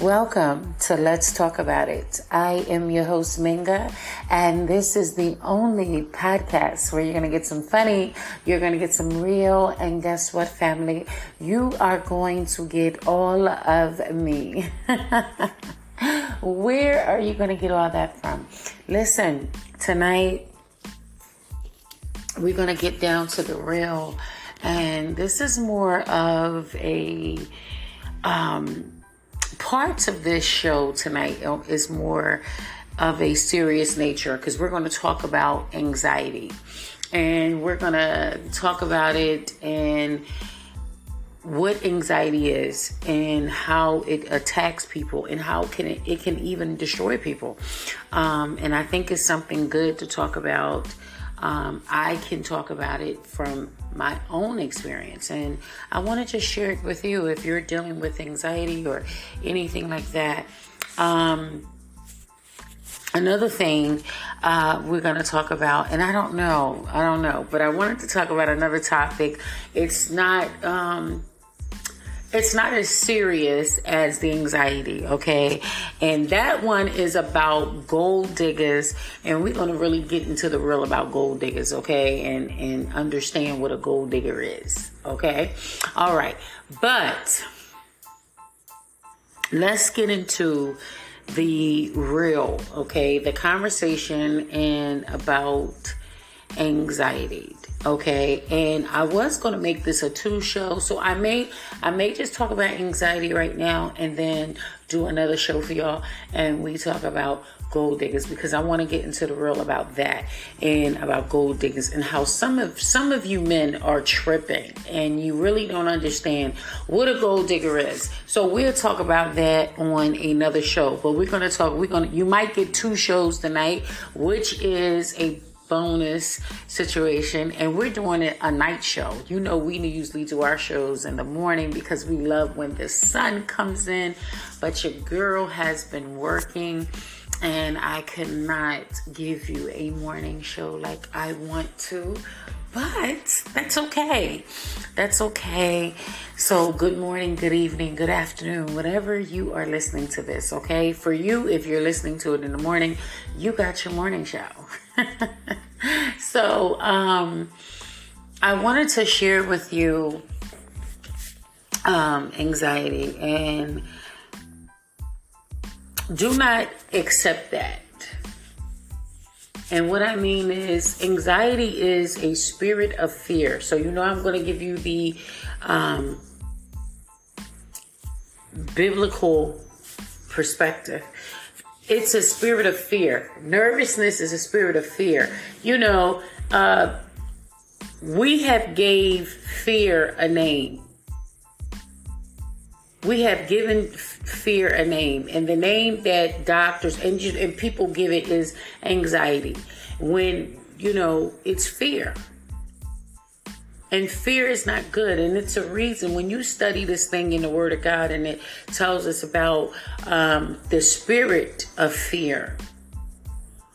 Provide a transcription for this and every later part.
Welcome to Let's Talk About It. I am your host, Minga, and this is the only podcast where you're going to get some funny, you're going to get some real, and guess what, family? You are going to get all of me. where are you going to get all that from? Listen, tonight we're going to get down to the real, and this is more of a. Um, parts of this show tonight is more of a serious nature because we're going to talk about anxiety. And we're going to talk about it and what anxiety is and how it attacks people and how can it, it can even destroy people. Um, and i think it's something good to talk about. Um, I can talk about it from my own experience. And I wanted to share it with you if you're dealing with anxiety or anything like that. Um, another thing uh, we're going to talk about, and I don't know, I don't know, but I wanted to talk about another topic. It's not. Um, it's not as serious as the anxiety, okay? And that one is about gold diggers, and we're gonna really get into the real about gold diggers, okay? And and understand what a gold digger is, okay? All right, but let's get into the real, okay? The conversation and about anxiety okay and i was going to make this a two show so i may i may just talk about anxiety right now and then do another show for y'all and we talk about gold diggers because i want to get into the real about that and about gold diggers and how some of some of you men are tripping and you really don't understand what a gold digger is. So we'll talk about that on another show but we're going to talk we're going to you might get two shows tonight which is a bonus situation and we're doing it a night show you know we usually do our shows in the morning because we love when the sun comes in but your girl has been working and i cannot give you a morning show like i want to but that's okay. That's okay. So, good morning, good evening, good afternoon, whatever you are listening to this, okay? For you, if you're listening to it in the morning, you got your morning show. so, um, I wanted to share with you um, anxiety and do not accept that. And what I mean is, anxiety is a spirit of fear. So, you know, I'm going to give you the um, biblical perspective. It's a spirit of fear. Nervousness is a spirit of fear. You know, uh, we have gave fear a name. We have given fear a name, and the name that doctors and, and people give it is anxiety. When you know it's fear. And fear is not good. And it's a reason when you study this thing in the Word of God and it tells us about um, the spirit of fear.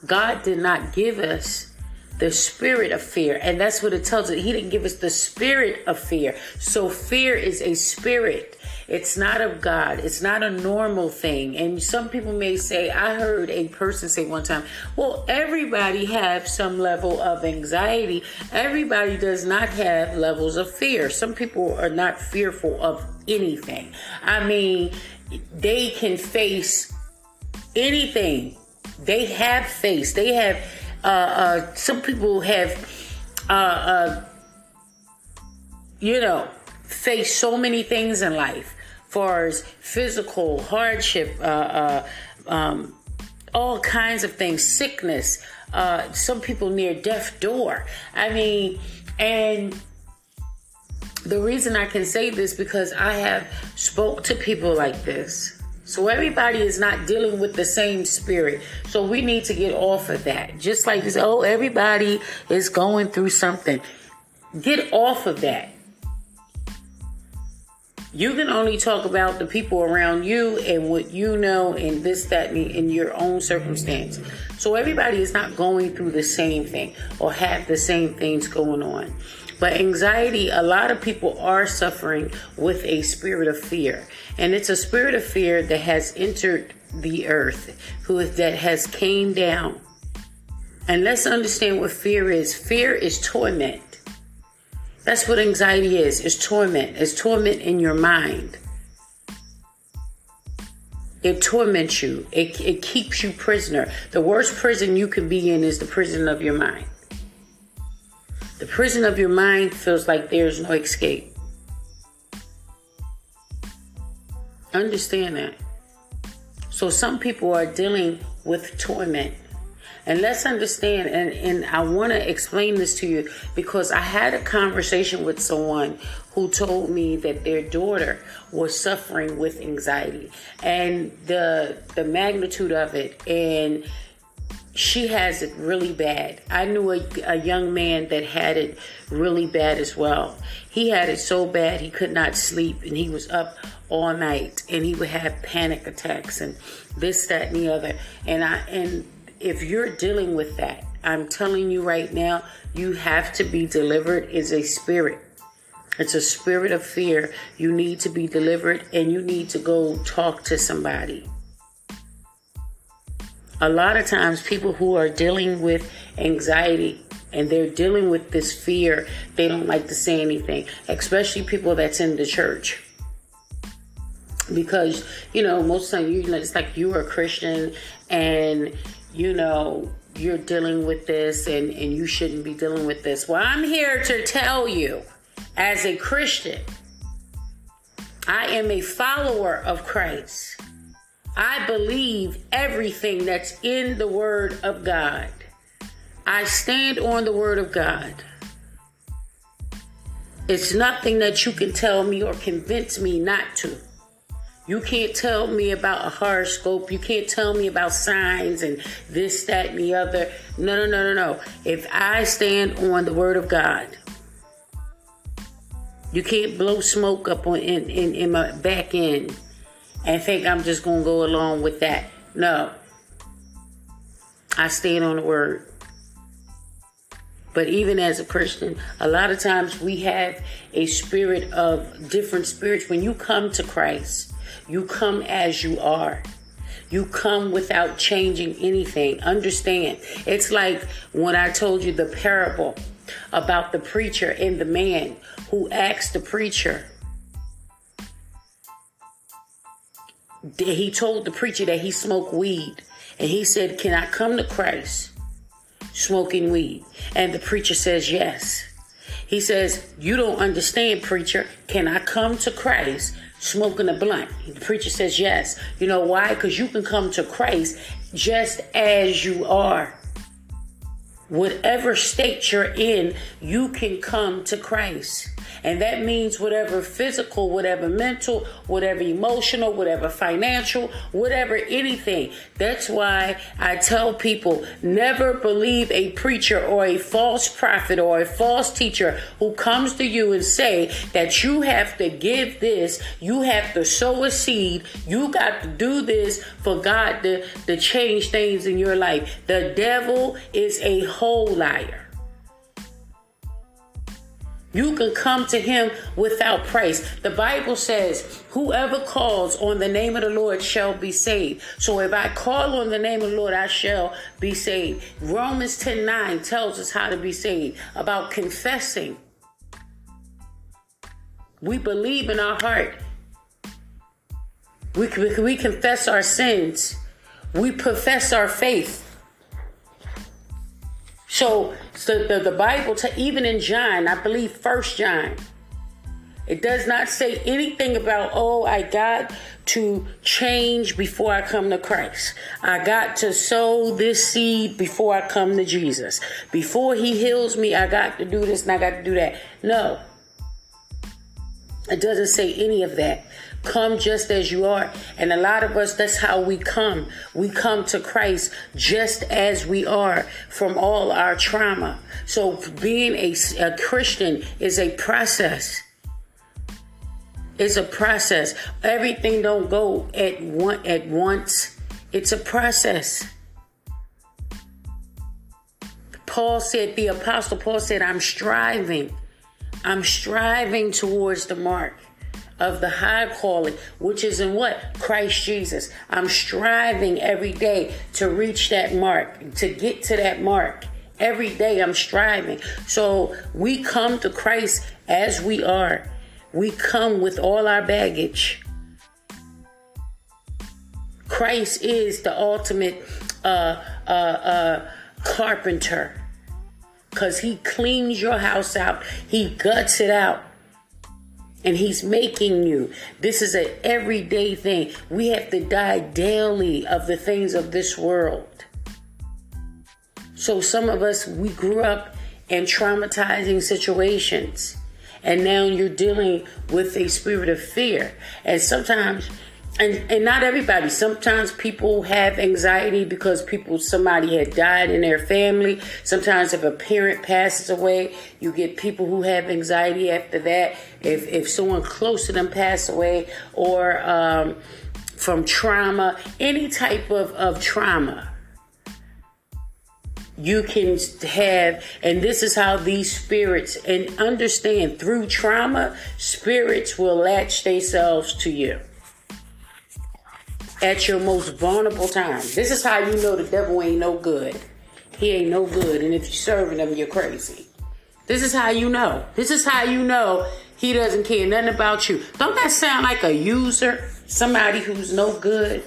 God did not give us the spirit of fear. And that's what it tells us. He didn't give us the spirit of fear. So fear is a spirit. It's not of God. It's not a normal thing. And some people may say, I heard a person say one time, well, everybody have some level of anxiety. Everybody does not have levels of fear. Some people are not fearful of anything. I mean, they can face anything. They have faced. They have, uh, uh, some people have, uh, uh, you know, faced so many things in life far as physical hardship, uh, uh, um, all kinds of things, sickness, uh, some people near death door. I mean, and the reason I can say this because I have spoke to people like this. So everybody is not dealing with the same spirit. So we need to get off of that. Just like this, oh, everybody is going through something. Get off of that you can only talk about the people around you and what you know and this, that, and in your own circumstance. So everybody is not going through the same thing or have the same things going on. But anxiety, a lot of people are suffering with a spirit of fear. And it's a spirit of fear that has entered the earth, who is, that has came down. And let's understand what fear is. Fear is torment. That's what anxiety is. It's torment. It's torment in your mind. It torments you. It, it keeps you prisoner. The worst prison you can be in is the prison of your mind. The prison of your mind feels like there's no escape. Understand that. So some people are dealing with torment. And let's understand, and, and I want to explain this to you because I had a conversation with someone who told me that their daughter was suffering with anxiety and the the magnitude of it and she has it really bad. I knew a, a young man that had it really bad as well. He had it so bad he could not sleep and he was up all night and he would have panic attacks and this, that, and the other. And I and if you're dealing with that, I'm telling you right now, you have to be delivered. Is a spirit. It's a spirit of fear. You need to be delivered and you need to go talk to somebody. A lot of times, people who are dealing with anxiety and they're dealing with this fear, they don't like to say anything, especially people that's in the church. Because, you know, most of the time, you know, it's like you're a Christian and you know, you're dealing with this and, and you shouldn't be dealing with this. Well, I'm here to tell you, as a Christian, I am a follower of Christ. I believe everything that's in the Word of God. I stand on the Word of God. It's nothing that you can tell me or convince me not to. You can't tell me about a horoscope. You can't tell me about signs and this, that, and the other. No, no, no, no, no. If I stand on the word of God, you can't blow smoke up on in, in, in my back end and think I'm just gonna go along with that. No. I stand on the word. But even as a Christian, a lot of times we have a spirit of different spirits. When you come to Christ, you come as you are. You come without changing anything. Understand. It's like when I told you the parable about the preacher and the man who asked the preacher. He told the preacher that he smoked weed. And he said, Can I come to Christ smoking weed? And the preacher says, Yes. He says, You don't understand, preacher. Can I come to Christ smoking a blunt? The preacher says, Yes. You know why? Because you can come to Christ just as you are. Whatever state you're in, you can come to Christ. And that means whatever physical, whatever mental, whatever emotional, whatever financial, whatever anything. That's why I tell people never believe a preacher or a false prophet or a false teacher who comes to you and say that you have to give this, you have to sow a seed, you got to do this for God to, to change things in your life. The devil is a whole liar. You can come to him without price. The Bible says, Whoever calls on the name of the Lord shall be saved. So if I call on the name of the Lord, I shall be saved. Romans 10 9 tells us how to be saved about confessing. We believe in our heart. We, we, confess our sins. We profess our faith. So, so the, the Bible, even in John, I believe First John, it does not say anything about, oh, I got to change before I come to Christ. I got to sow this seed before I come to Jesus. Before He heals me, I got to do this and I got to do that. No. It doesn't say any of that. Come just as you are. And a lot of us, that's how we come. We come to Christ just as we are from all our trauma. So being a, a Christian is a process. It's a process. Everything don't go at one at once. It's a process. Paul said, the apostle Paul said, I'm striving. I'm striving towards the mark of the high calling, which is in what? Christ Jesus. I'm striving every day to reach that mark, to get to that mark. Every day I'm striving. So we come to Christ as we are. We come with all our baggage. Christ is the ultimate uh, uh, uh, carpenter because he cleans your house out, he guts it out and he's making you. This is an everyday thing. We have to die daily of the things of this world. So some of us, we grew up in traumatizing situations. And now you're dealing with a spirit of fear. And sometimes and and not everybody. Sometimes people have anxiety because people somebody had died in their family. Sometimes if a parent passes away you get people who have anxiety after that. If if someone close to them pass away or um, from trauma any type of, of trauma you can have and this is how these spirits and understand through trauma spirits will latch themselves to you at your most vulnerable time. This is how you know the devil ain't no good. He ain't no good. And if you're serving him, you're crazy. This is how you know. This is how you know he doesn't care nothing about you. Don't that sound like a user? Somebody who's no good?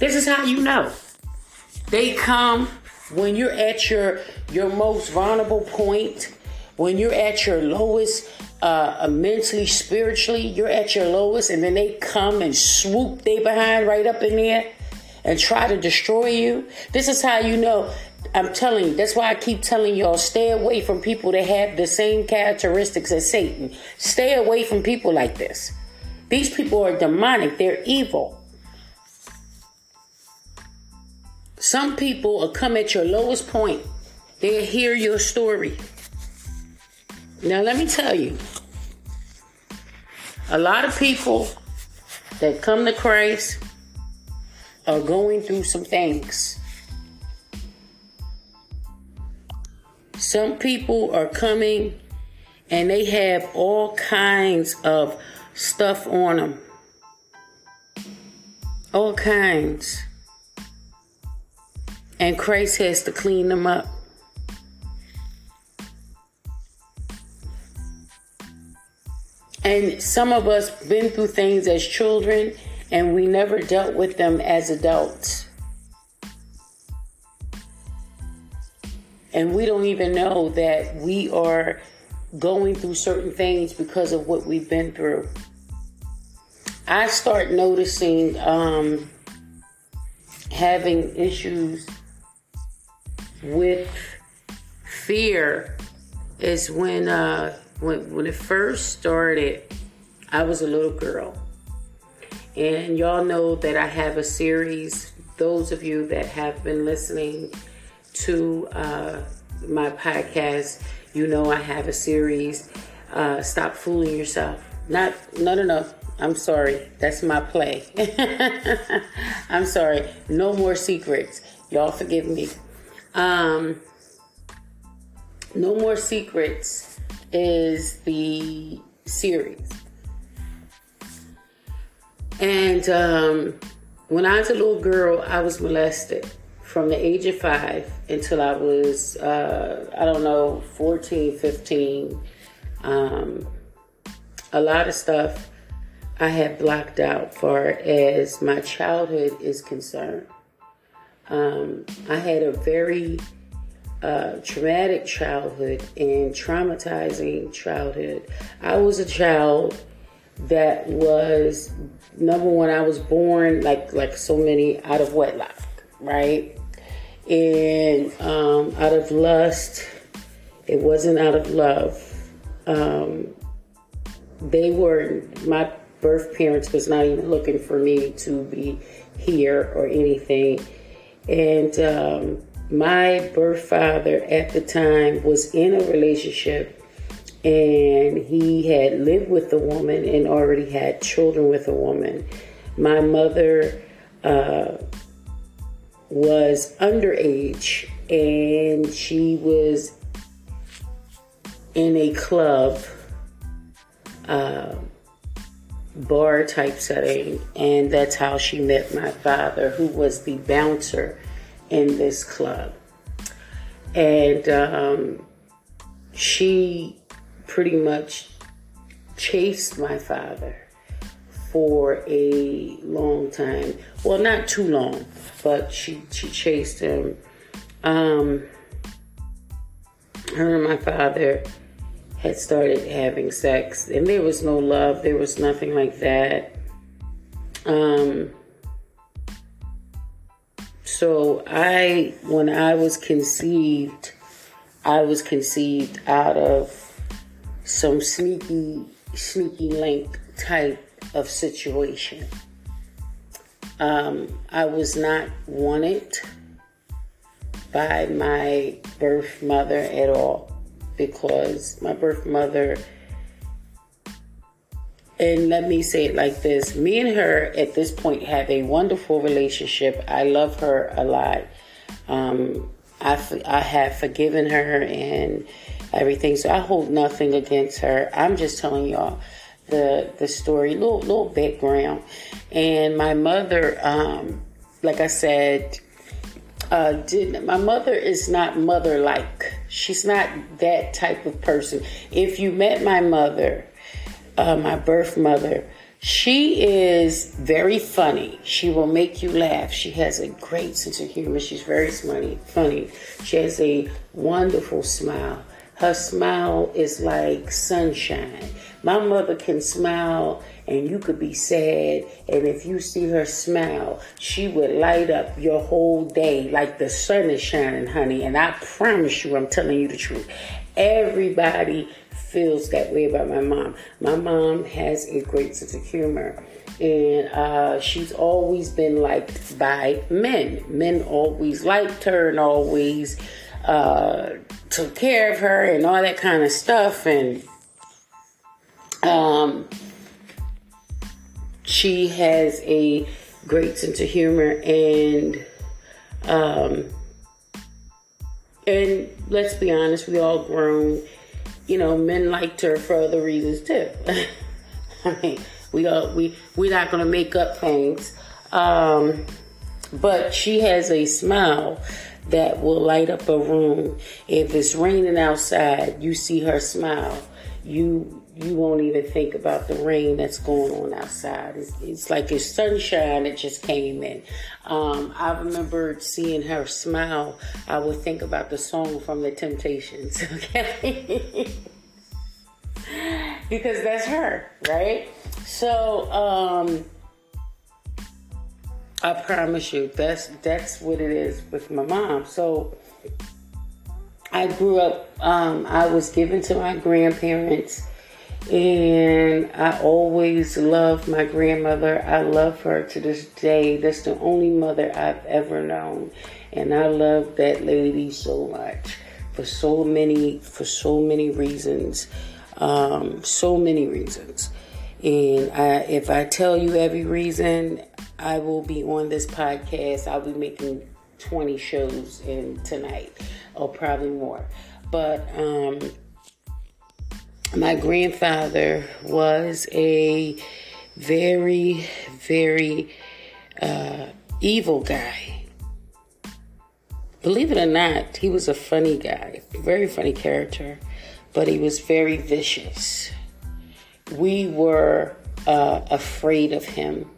This is how you know. They come when you're at your your most vulnerable point, when you're at your lowest uh, mentally, spiritually, you're at your lowest, and then they come and swoop they behind right up in there and try to destroy you. This is how you know. I'm telling you, that's why I keep telling y'all stay away from people that have the same characteristics as Satan. Stay away from people like this. These people are demonic, they're evil. Some people come at your lowest point, they'll hear your story. Now, let me tell you, a lot of people that come to Christ are going through some things. Some people are coming and they have all kinds of stuff on them. All kinds. And Christ has to clean them up. And some of us been through things as children and we never dealt with them as adults. And we don't even know that we are going through certain things because of what we've been through. I start noticing um, having issues with fear is when uh, when when it first started, I was a little girl. And y'all know that I have a series. Those of you that have been listening to uh, my podcast, you know I have a series. Uh, Stop fooling yourself. Not no no no. I'm sorry. That's my play. I'm sorry. No more secrets. Y'all forgive me. Um, no more secrets is the series. And um, when I was a little girl, I was molested from the age of five until I was, uh, I don't know, 14, 15. Um, a lot of stuff I had blocked out far as my childhood is concerned. Um, I had a very uh, traumatic childhood and traumatizing childhood. I was a child that was number one. I was born like like so many out of wedlock, right? And um, out of lust. It wasn't out of love. Um, they were my birth parents was not even looking for me to be here or anything, and um, my birth father at the time was in a relationship and he had lived with the woman and already had children with a woman. My mother uh, was underage and she was in a club uh, bar type setting, and that's how she met my father, who was the bouncer in this club. And um, she pretty much chased my father for a long time. Well, not too long, but she she chased him. Um, her and my father had started having sex, and there was no love. There was nothing like that. Um, so I, when I was conceived, I was conceived out of some sneaky, sneaky link type of situation. Um, I was not wanted by my birth mother at all because my birth mother, and let me say it like this me and her at this point have a wonderful relationship. I love her a lot. Um, I, I have forgiven her and everything, so I hold nothing against her. I'm just telling y'all the the story, little little background. And my mother, um, like I said, uh, did my mother is not mother like. She's not that type of person. If you met my mother, uh, my birth mother, she is very funny. She will make you laugh. She has a great sense of humor. She's very funny. Funny. She has a wonderful smile. Her smile is like sunshine. My mother can smile and you could be sad. And if you see her smile, she would light up your whole day like the sun is shining, honey. And I promise you, I'm telling you the truth. Everybody feels that way about my mom. My mom has a great sense of humor. And uh, she's always been liked by men. Men always liked her and always uh, took care of her and all that kind of stuff. And um, she has a great sense of humor and um, and let's be honest, we all grown. You know, men liked her for other reasons too. I mean, we all we we're not gonna make up things. Um, but she has a smile that will light up a room. If it's raining outside, you see her smile. You you won't even think about the rain that's going on outside. It's, it's like it's sunshine that just came in. Um, I remember seeing her smile. I would think about the song from the Temptations, okay? because that's her, right? So, um, I promise you, that's that's what it is with my mom. So, I grew up. Um, I was given to my grandparents and I always loved my grandmother. I love her to this day. That's the only mother I've ever known. And I love that lady so much for so many for so many reasons. Um, so many reasons. And I, if I tell you every reason, I will be on this podcast. I'll be making 20 shows in tonight, or probably more. But um, my grandfather was a very, very uh, evil guy. Believe it or not, he was a funny guy, very funny character, but he was very vicious. We were uh, afraid of him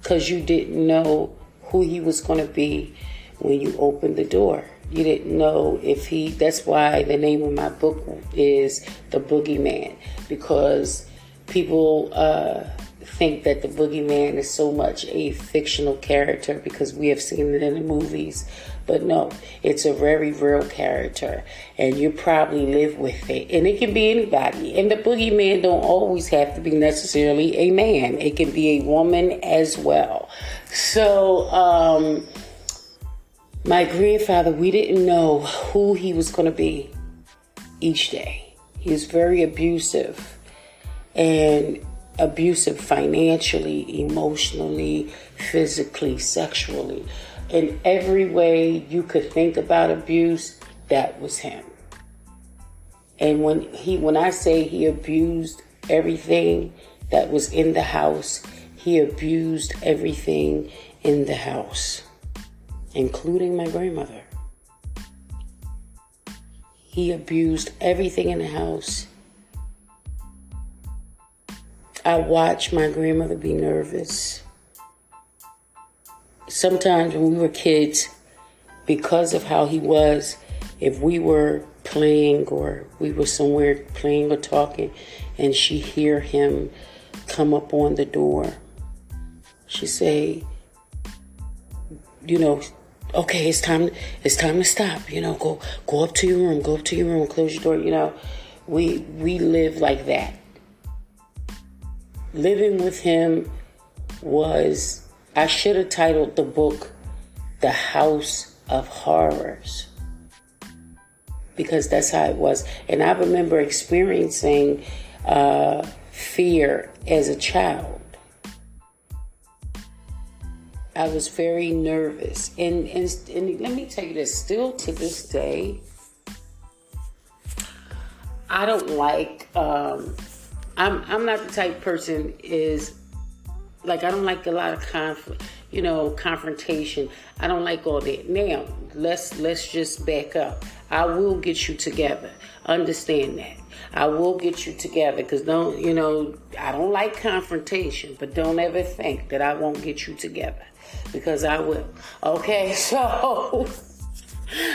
because you didn't know who he was going to be when you opened the door you didn't know if he that's why the name of my book is the boogeyman because people uh, think that the boogeyman is so much a fictional character because we have seen it in the movies. But no it's a very real character and you probably live with it. And it can be anybody. And the boogeyman don't always have to be necessarily a man. It can be a woman as well. So um my grandfather, we didn't know who he was going to be each day. He's very abusive and abusive financially, emotionally, physically, sexually. In every way you could think about abuse, that was him. And when he when I say he abused everything that was in the house, he abused everything in the house, including my grandmother. He abused everything in the house. I watched my grandmother be nervous. Sometimes when we were kids, because of how he was, if we were playing or we were somewhere playing or talking and she hear him come up on the door, she say, you know, okay, it's time it's time to stop, you know, go go up to your room, go up to your room, close your door, you know. We we live like that living with him was, I should have titled the book The House of Horrors because that's how it was. And I remember experiencing uh, fear as a child. I was very nervous. And, and, and let me tell you this still to this day, I don't like um, I'm I'm not the type person is like I don't like a lot of conflict, you know, confrontation. I don't like all that. Now, let's let's just back up. I will get you together. Understand that. I will get you together because don't you know I don't like confrontation, but don't ever think that I won't get you together because I will. Okay, so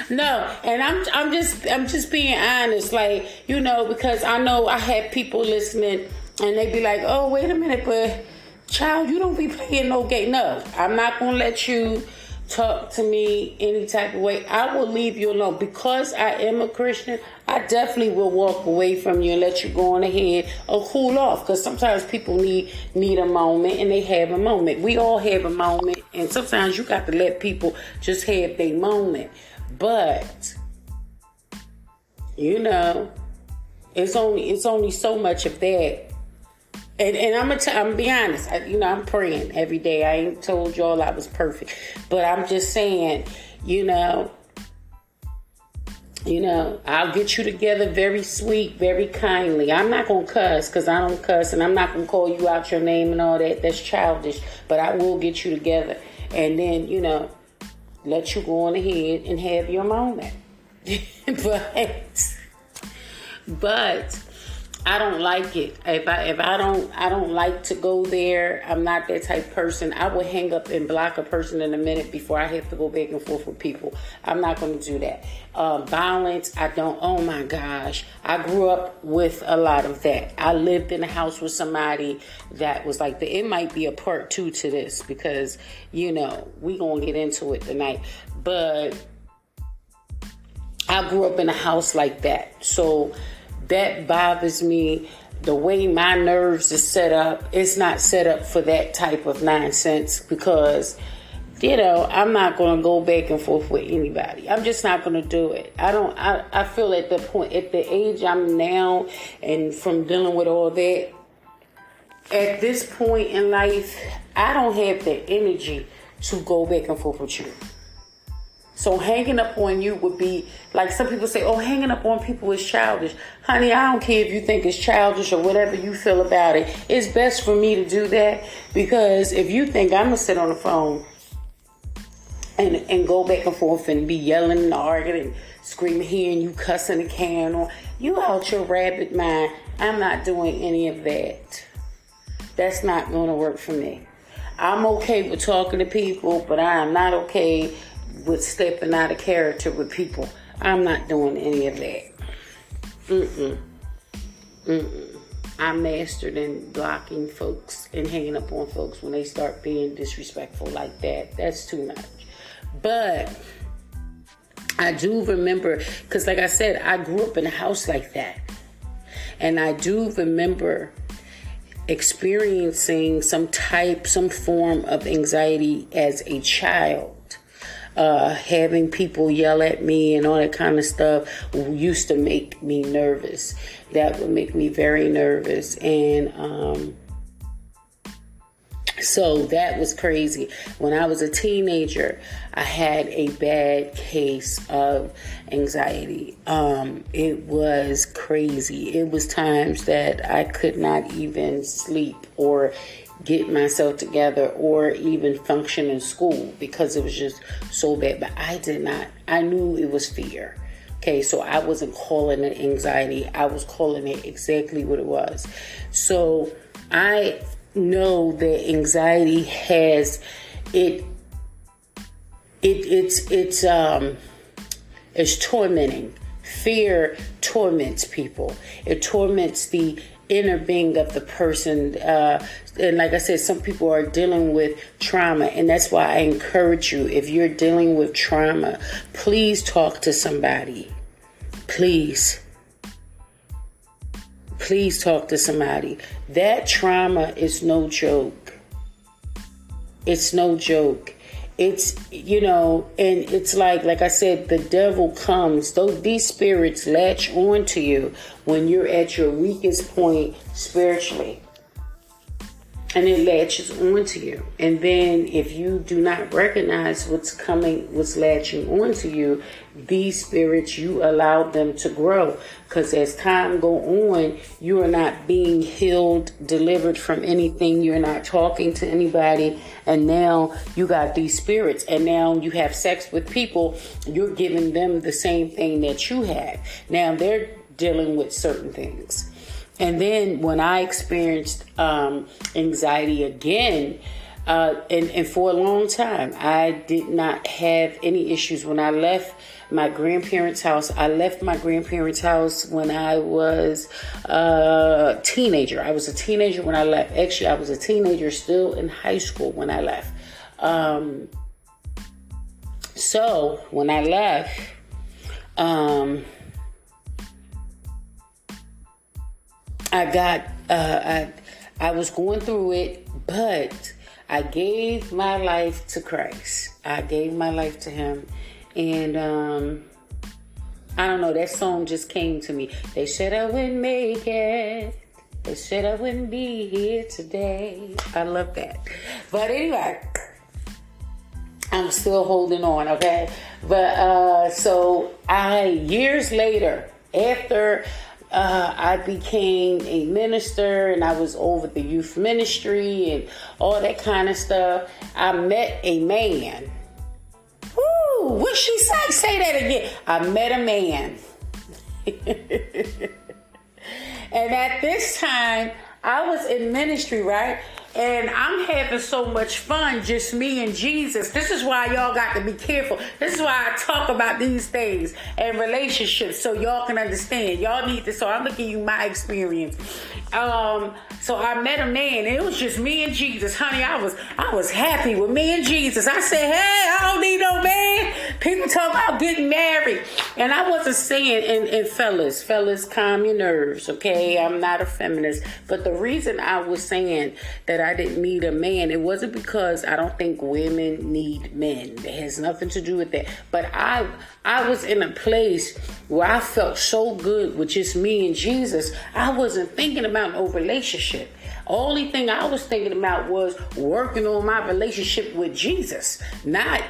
no, and I'm I'm just I'm just being honest, like you know, because I know I have people listening, and they'd be like, "Oh, wait a minute, but child, you don't be playing no game." No, I'm not gonna let you talk to me any type of way. I will leave you alone because I am a Christian. I definitely will walk away from you and let you go on ahead or cool off because sometimes people need need a moment and they have a moment. We all have a moment, and sometimes you got to let people just have their moment. But you know, it's only it's only so much of that. And, and I'm gonna t- I'm be honest. I, you know, I'm praying every day. I ain't told y'all I was perfect, but I'm just saying, you know, you know, I'll get you together very sweet, very kindly. I'm not gonna cuss because I don't cuss, and I'm not gonna call you out your name and all that. That's childish. But I will get you together, and then you know, let you go on ahead and have your moment. but but I don't like it. If I if I don't I don't like to go there. I'm not that type person. I will hang up and block a person in a minute before I have to go back and forth with people. I'm not going to do that. Uh, violence. I don't. Oh my gosh. I grew up with a lot of that. I lived in a house with somebody that was like the. It might be a part two to this because you know we gonna get into it tonight, but. I grew up in a house like that. So that bothers me. The way my nerves are set up, it's not set up for that type of nonsense because, you know, I'm not going to go back and forth with anybody. I'm just not going to do it. I don't, I, I feel at the point, at the age I'm now and from dealing with all that, at this point in life, I don't have the energy to go back and forth with you. So hanging up on you would be like some people say, oh, hanging up on people is childish. Honey, I don't care if you think it's childish or whatever you feel about it. It's best for me to do that because if you think I'm gonna sit on the phone and and go back and forth and be yelling and arguing and screaming here and you cussing a can or you out your rabbit mind. I'm not doing any of that. That's not gonna work for me. I'm okay with talking to people, but I am not okay with stepping out of character with people. I'm not doing any of that. Mm-mm. Mm-mm. I'm mastered in blocking folks and hanging up on folks when they start being disrespectful like that. That's too much. But I do remember, because like I said, I grew up in a house like that. And I do remember experiencing some type, some form of anxiety as a child uh, having people yell at me and all that kind of stuff used to make me nervous. That would make me very nervous. And, um, so that was crazy. When I was a teenager, I had a bad case of anxiety. Um, it was crazy. It was times that I could not even sleep or get myself together or even function in school because it was just so bad. But I did not, I knew it was fear. Okay, so I wasn't calling it anxiety, I was calling it exactly what it was. So I know that anxiety has it it it's it's um it's tormenting fear torments people it torments the inner being of the person uh, and like i said some people are dealing with trauma and that's why i encourage you if you're dealing with trauma please talk to somebody please please talk to somebody. That trauma is no joke. It's no joke. It's, you know, and it's like, like I said, the devil comes, those, these spirits latch onto you when you're at your weakest point spiritually and it latches onto you. And then if you do not recognize what's coming, what's latching onto you, these spirits, you allow them to grow. Because as time go on, you are not being healed, delivered from anything. You're not talking to anybody. And now you got these spirits. And now you have sex with people. You're giving them the same thing that you have. Now they're dealing with certain things. And then when I experienced um, anxiety again, uh, and, and for a long time, I did not have any issues when I left my grandparents' house. I left my grandparents' house when I was a teenager. I was a teenager when I left. Actually, I was a teenager still in high school when I left. Um, so when I left, um, I got, uh, I, I was going through it, but I gave my life to Christ. I gave my life to Him. And, um, I don't know, that song just came to me. They said I wouldn't make it. They said I wouldn't be here today. I love that. But anyway, I'm still holding on, okay? But uh so I years later, after uh, I became a minister and I was over the youth ministry and all that kind of stuff. I met a man. Woo, what she say? Say that again. I met a man. and at this time, I was in ministry, right? And I'm having so much fun, just me and Jesus. This is why y'all got to be careful. This is why I talk about these things and relationships so y'all can understand. Y'all need to. So I'm gonna give you my experience. Um, so I met a man, and it was just me and Jesus, honey. I was I was happy with me and Jesus. I said, hey, I don't need no man. People talk about getting married, and I wasn't saying, and, and fellas, fellas, calm your nerves, okay? I'm not a feminist, but the reason I was saying that I didn't need a man, it wasn't because I don't think women need men. It has nothing to do with that. But I I was in a place where I felt so good with just me and Jesus. I wasn't thinking about no relationship. Only thing I was thinking about was working on my relationship with Jesus, not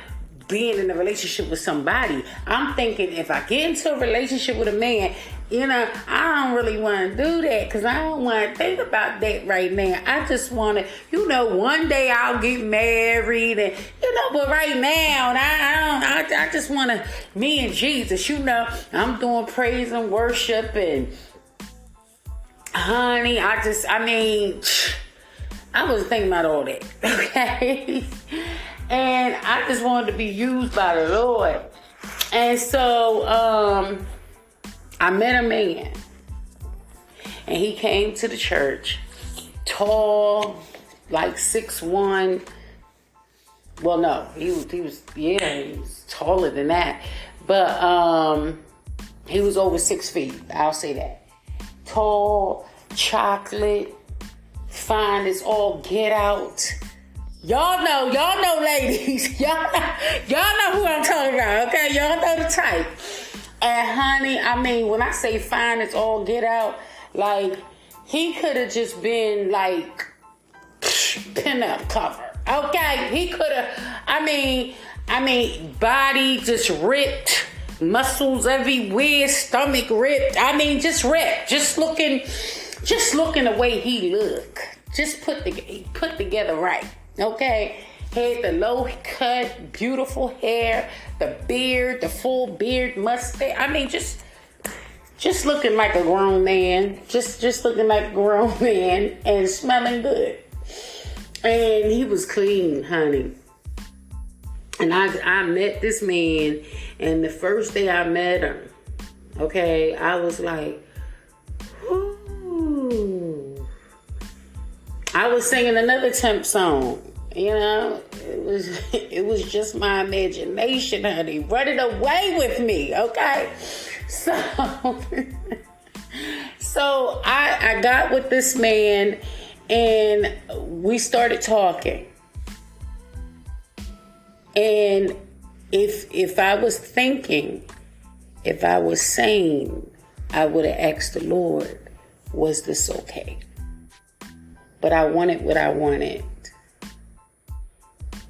being in a relationship with somebody. I'm thinking if I get into a relationship with a man, you know, I don't really want to do that because I don't want to think about that right now. I just want to, you know, one day I'll get married and, you know, but right now, I, I don't, I, I just want to, me and Jesus, you know, I'm doing praise and worship and, honey, I just, I mean, I wasn't thinking about all that, okay? and I just wanted to be used by the Lord. And so, um, I met a man, and he came to the church, tall, like six one. Well, no, he was he was yeah, he was taller than that, but um, he was over six feet. I'll say that. Tall, chocolate, fine as all get out. Y'all know, y'all know, ladies. Y'all, y'all know who I'm talking about. Okay, y'all know the type. And honey, I mean, when I say fine, it's all get out. Like he could have just been like pin up cover. Okay, he could have. I mean, I mean, body just ripped, muscles everywhere, stomach ripped. I mean, just ripped, just looking, just looking the way he look. Just put the put together right. Okay, had the low cut, beautiful hair, the beard, the full beard, mustache. I mean, just just looking like a grown man, just just looking like a grown man and smelling good. And he was clean, honey. And I I met this man, and the first day I met him, okay, I was like, Ooh. I was singing another temp song. You know, it was it was just my imagination, honey. Running away with me, okay? So so I I got with this man and we started talking. And if if I was thinking, if I was sane, I would have asked the Lord, was this okay? But I wanted what I wanted.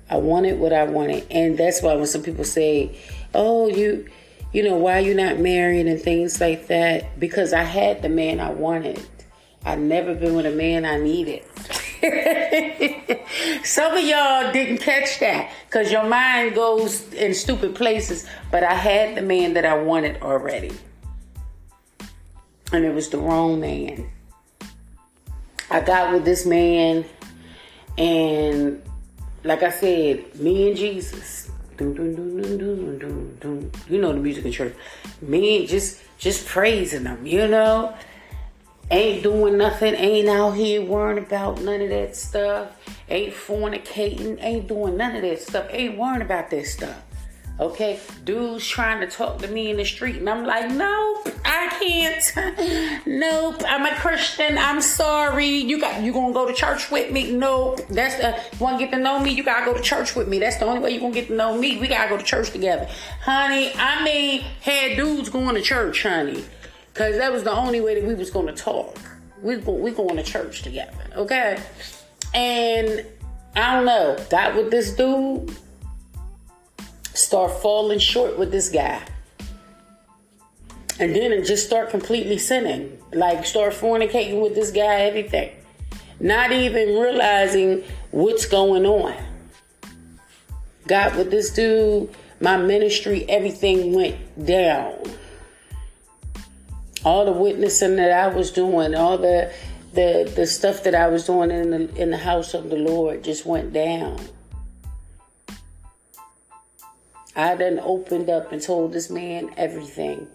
I wanted what I wanted. And that's why when some people say, Oh, you you know, why you not married and things like that, because I had the man I wanted. I've never been with a man I needed. Some of y'all didn't catch that because your mind goes in stupid places. But I had the man that I wanted already. And it was the wrong man. I got with this man, and like I said, me and Jesus. You know the music in church. Me just just praising them, you know ain't doing nothing, ain't out here worrying about none of that stuff, ain't fornicating, ain't doing none of that stuff, ain't worrying about that stuff. Okay, dudes trying to talk to me in the street, and I'm like, nope, I can't. nope, I'm a Christian. I'm sorry. You got you gonna go to church with me? Nope. That's the you want to get to know me. You gotta go to church with me. That's the only way you gonna get to know me. We gotta go to church together, honey. I mean, had dudes going to church, honey. Cause that was the only way that we was gonna talk. We we going to church together, okay? And I don't know, got with this dude, start falling short with this guy. And then just start completely sinning. Like start fornicating with this guy, everything. Not even realizing what's going on. Got with this dude, my ministry, everything went down all the witnessing that I was doing, all the the the stuff that I was doing in the in the house of the Lord just went down. I then opened up and told this man everything.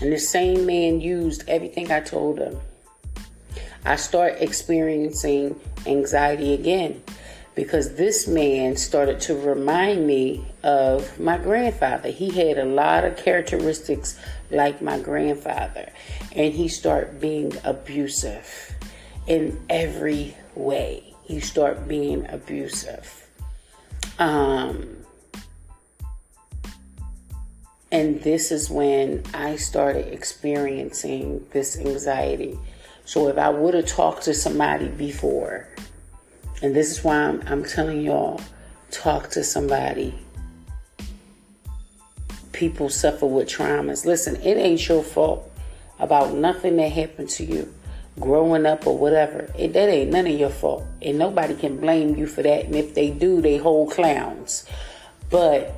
And the same man used everything I told him. I start experiencing anxiety again because this man started to remind me of my grandfather. He had a lot of characteristics like my grandfather, and he started being abusive in every way. He started being abusive. Um, and this is when I started experiencing this anxiety. So if I would have talked to somebody before, and this is why I'm, I'm telling y'all talk to somebody. People suffer with traumas. Listen, it ain't your fault about nothing that happened to you growing up or whatever. It, that ain't none of your fault. And nobody can blame you for that. And if they do, they hold clowns. But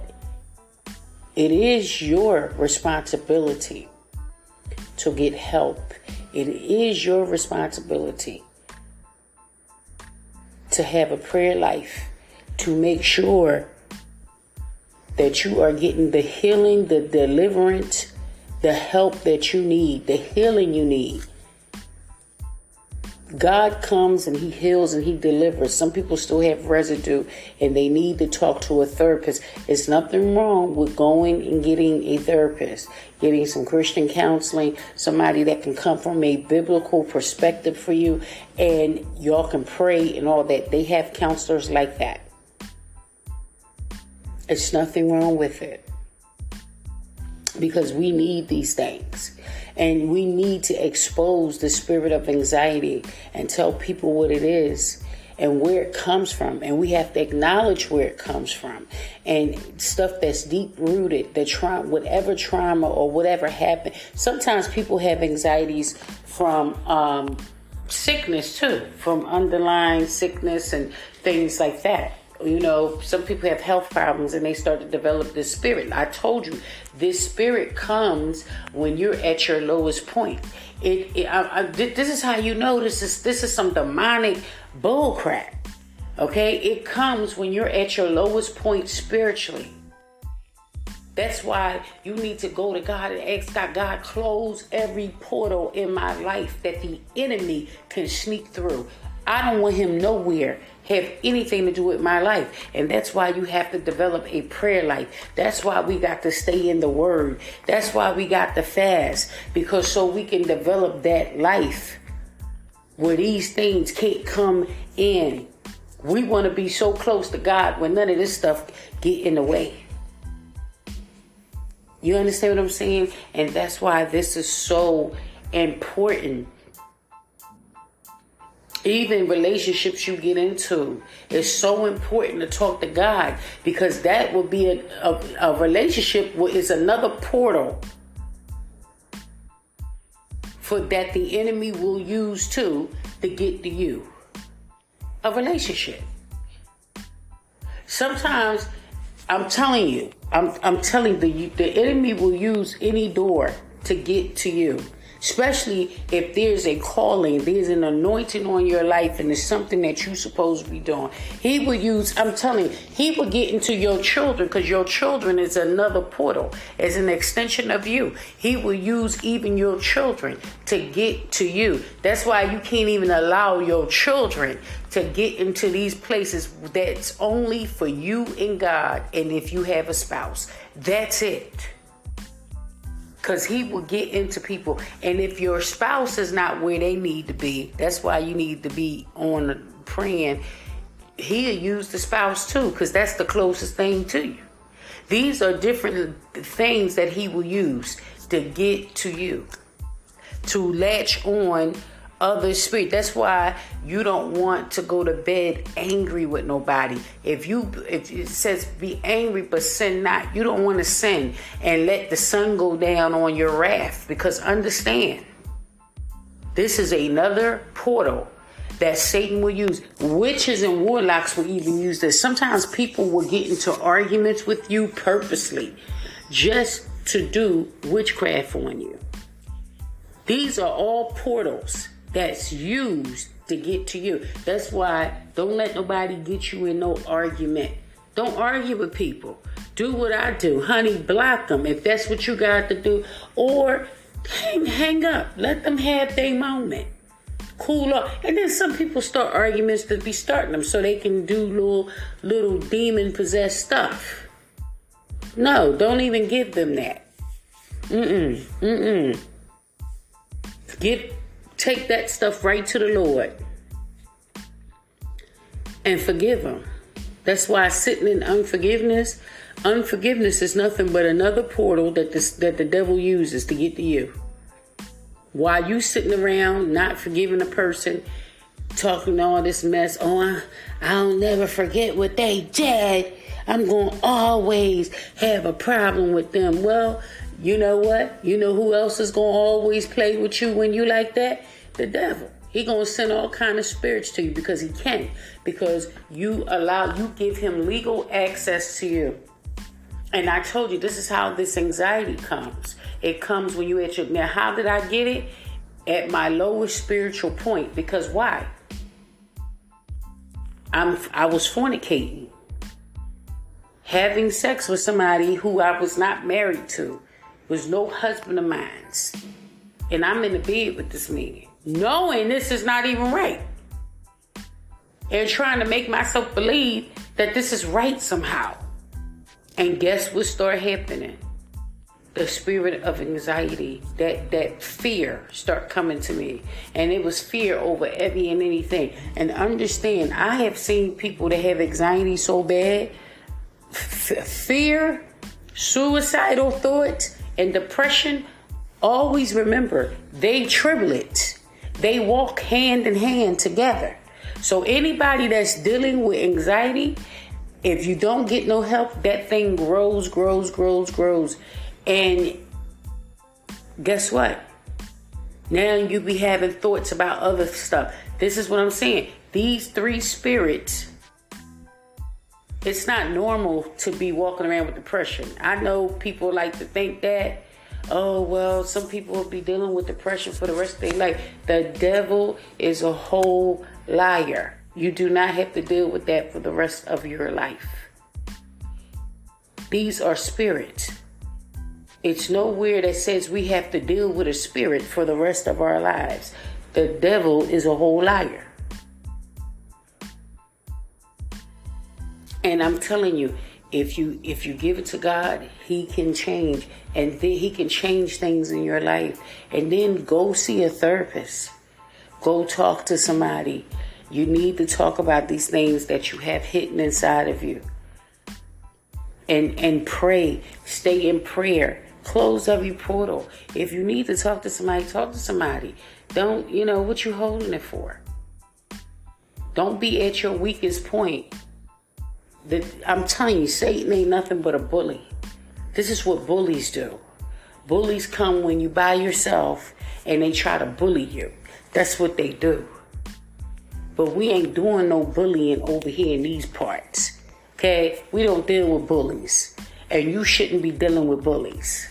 it is your responsibility to get help. It is your responsibility to have a prayer life to make sure that you are getting the healing, the deliverance, the help that you need, the healing you need. God comes and He heals and He delivers. Some people still have residue and they need to talk to a therapist. It's nothing wrong with going and getting a therapist, getting some Christian counseling, somebody that can come from a biblical perspective for you, and y'all can pray and all that. They have counselors like that. It's nothing wrong with it because we need these things. And we need to expose the spirit of anxiety and tell people what it is and where it comes from. And we have to acknowledge where it comes from. And stuff that's deep rooted, the trauma, whatever trauma or whatever happened. Sometimes people have anxieties from um, sickness too, from underlying sickness and things like that you know, some people have health problems and they start to develop this spirit. I told you, this spirit comes when you're at your lowest point. It, it I, I, this is how you know this is this is some demonic bull crap. Okay, it comes when you're at your lowest point spiritually. That's why you need to go to God and ask God, God, close every portal in my life that the enemy can sneak through. I don't want him nowhere have anything to do with my life. And that's why you have to develop a prayer life. That's why we got to stay in the word. That's why we got to fast because so we can develop that life where these things can't come in. We want to be so close to God when none of this stuff get in the way. You understand what I'm saying? And that's why this is so important even relationships you get into it's so important to talk to god because that will be a, a, a relationship is another portal for that the enemy will use too to get to you. A relationship. Sometimes i'm telling you i'm, I'm telling the the enemy will use any door to get to you Especially if there's a calling, there's an anointing on your life, and it's something that you're supposed to be doing. He will use, I'm telling you, he will get into your children because your children is another portal, as an extension of you. He will use even your children to get to you. That's why you can't even allow your children to get into these places that's only for you and God, and if you have a spouse. That's it because he will get into people. And if your spouse is not where they need to be, that's why you need to be on the praying. He'll use the spouse too, because that's the closest thing to you. These are different things that he will use to get to you, to latch on other spirit. That's why you don't want to go to bed angry with nobody. If you if it says be angry but sin not, you don't want to sin and let the sun go down on your wrath because understand this is another portal that Satan will use. Witches and warlocks will even use this. Sometimes people will get into arguments with you purposely just to do witchcraft on you. These are all portals that's used to get to you. That's why don't let nobody get you in no argument. Don't argue with people. Do what I do. Honey, block them if that's what you got to do. Or hang, hang up. Let them have their moment. Cool off. And then some people start arguments to be starting them so they can do little little demon possessed stuff. No, don't even give them that. Mm-mm. Mm-mm. Get take that stuff right to the Lord and forgive them. That's why sitting in unforgiveness, unforgiveness is nothing but another portal that this, that the devil uses to get to you. While you sitting around not forgiving a person, talking all this mess, oh, I, I'll never forget what they did. I'm going to always have a problem with them. Well, you know what? You know who else is going to always play with you when you like that? the devil. He gonna send all kind of spirits to you because he can, because you allow you give him legal access to you. And I told you this is how this anxiety comes. It comes when you at your now. How did I get it? At my lowest spiritual point. Because why? I'm I was fornicating, having sex with somebody who I was not married to, was no husband of mine, and I'm in the bed with this man knowing this is not even right. And trying to make myself believe that this is right somehow. And guess what started happening? The spirit of anxiety, that that fear start coming to me. And it was fear over every and anything. And understand, I have seen people that have anxiety so bad, f- fear, suicidal thoughts, and depression. Always remember, they triplets. They walk hand in hand together. So anybody that's dealing with anxiety, if you don't get no help, that thing grows, grows, grows, grows. And guess what? Now you be having thoughts about other stuff. This is what I'm saying. These three spirits, it's not normal to be walking around with depression. I know people like to think that, oh, well, some people will be dealing with depression for the rest of their life. The devil is a whole liar. You do not have to deal with that for the rest of your life. These are spirits. It's nowhere that says we have to deal with a spirit for the rest of our lives. The devil is a whole liar. And I'm telling you, if you if you give it to God, he can change and he can change things in your life. And then go see a therapist. Go talk to somebody. You need to talk about these things that you have hidden inside of you. And and pray. Stay in prayer. Close every portal. If you need to talk to somebody, talk to somebody. Don't, you know, what you holding it for? Don't be at your weakest point I'm telling you, Satan ain't nothing but a bully. This is what bullies do. Bullies come when you by yourself and they try to bully you. That's what they do. But we ain't doing no bullying over here in these parts. Okay? We don't deal with bullies. And you shouldn't be dealing with bullies.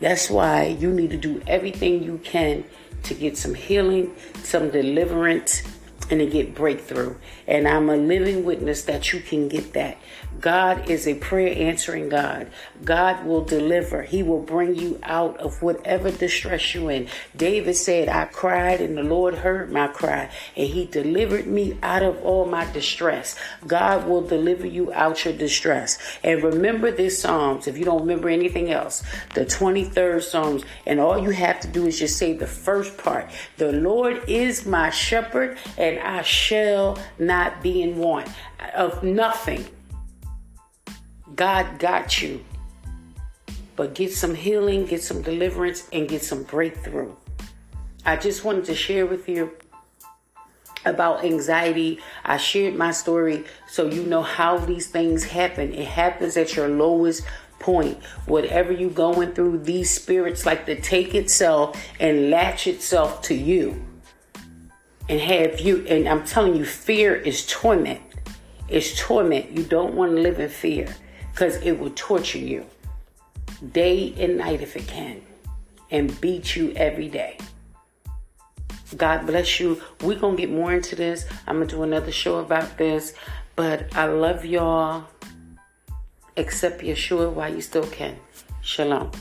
That's why you need to do everything you can to get some healing, some deliverance, and to get breakthrough. And I'm a living witness that you can get that. God is a prayer answering God. God will deliver. He will bring you out of whatever distress you're in. David said, I cried and the Lord heard my cry and he delivered me out of all my distress. God will deliver you out your distress. And remember this Psalms, if you don't remember anything else, the 23rd Psalms, and all you have to do is just say the first part. The Lord is my shepherd and I shall not be in want of nothing. God got you. But get some healing, get some deliverance, and get some breakthrough. I just wanted to share with you about anxiety. I shared my story so you know how these things happen. It happens at your lowest point. Whatever you're going through, these spirits like to take itself and latch itself to you. And have you, and I'm telling you, fear is torment. It's torment. You don't want to live in fear because it will torture you day and night if it can and beat you every day. God bless you. We're going to get more into this. I'm going to do another show about this. But I love y'all. Accept Yeshua while you still can. Shalom.